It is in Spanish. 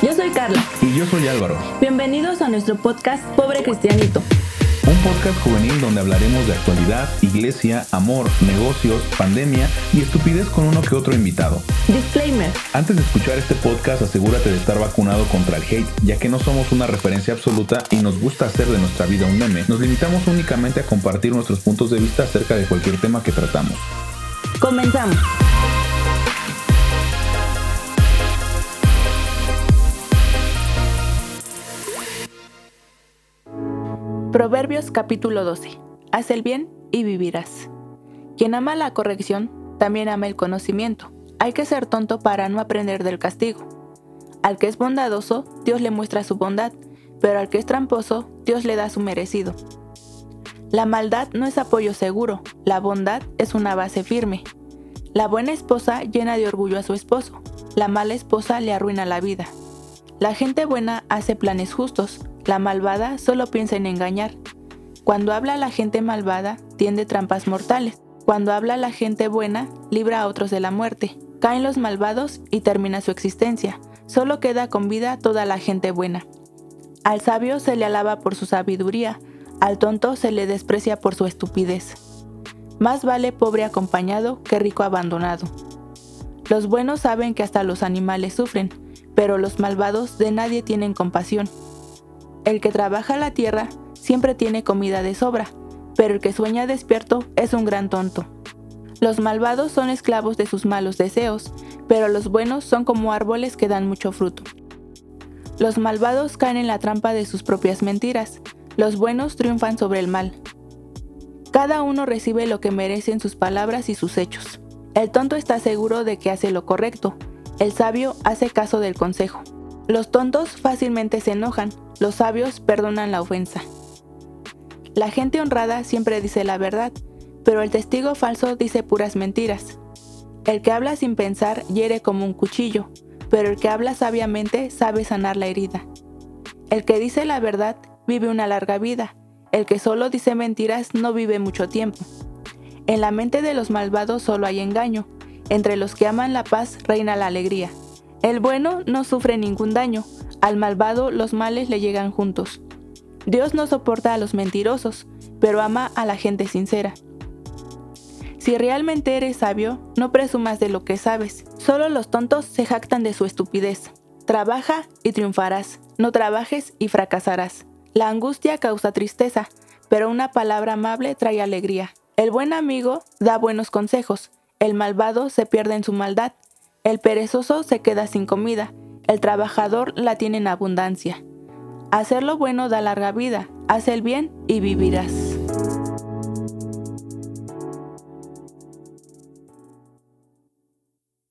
Yo soy Álvaro. Bienvenidos a nuestro podcast Pobre Cristianito. Un podcast juvenil donde hablaremos de actualidad, iglesia, amor, negocios, pandemia y estupidez con uno que otro invitado. Disclaimer. Antes de escuchar este podcast, asegúrate de estar vacunado contra el hate, ya que no somos una referencia absoluta y nos gusta hacer de nuestra vida un meme. Nos limitamos únicamente a compartir nuestros puntos de vista acerca de cualquier tema que tratamos. Comenzamos. Proverbios capítulo 12. Haz el bien y vivirás. Quien ama la corrección, también ama el conocimiento. Hay que ser tonto para no aprender del castigo. Al que es bondadoso, Dios le muestra su bondad, pero al que es tramposo, Dios le da su merecido. La maldad no es apoyo seguro, la bondad es una base firme. La buena esposa llena de orgullo a su esposo, la mala esposa le arruina la vida. La gente buena hace planes justos, la malvada solo piensa en engañar. Cuando habla la gente malvada, tiende trampas mortales. Cuando habla la gente buena, libra a otros de la muerte. Caen los malvados y termina su existencia. Solo queda con vida toda la gente buena. Al sabio se le alaba por su sabiduría, al tonto se le desprecia por su estupidez. Más vale pobre acompañado que rico abandonado. Los buenos saben que hasta los animales sufren, pero los malvados de nadie tienen compasión. El que trabaja la tierra siempre tiene comida de sobra, pero el que sueña despierto es un gran tonto. Los malvados son esclavos de sus malos deseos, pero los buenos son como árboles que dan mucho fruto. Los malvados caen en la trampa de sus propias mentiras, los buenos triunfan sobre el mal. Cada uno recibe lo que merece en sus palabras y sus hechos. El tonto está seguro de que hace lo correcto, el sabio hace caso del consejo. Los tontos fácilmente se enojan, los sabios perdonan la ofensa. La gente honrada siempre dice la verdad, pero el testigo falso dice puras mentiras. El que habla sin pensar hiere como un cuchillo, pero el que habla sabiamente sabe sanar la herida. El que dice la verdad vive una larga vida, el que solo dice mentiras no vive mucho tiempo. En la mente de los malvados solo hay engaño, entre los que aman la paz reina la alegría. El bueno no sufre ningún daño, al malvado los males le llegan juntos. Dios no soporta a los mentirosos, pero ama a la gente sincera. Si realmente eres sabio, no presumas de lo que sabes. Solo los tontos se jactan de su estupidez. Trabaja y triunfarás. No trabajes y fracasarás. La angustia causa tristeza, pero una palabra amable trae alegría. El buen amigo da buenos consejos. El malvado se pierde en su maldad. El perezoso se queda sin comida, el trabajador la tiene en abundancia. Hacer lo bueno da larga vida, haz el bien y vivirás.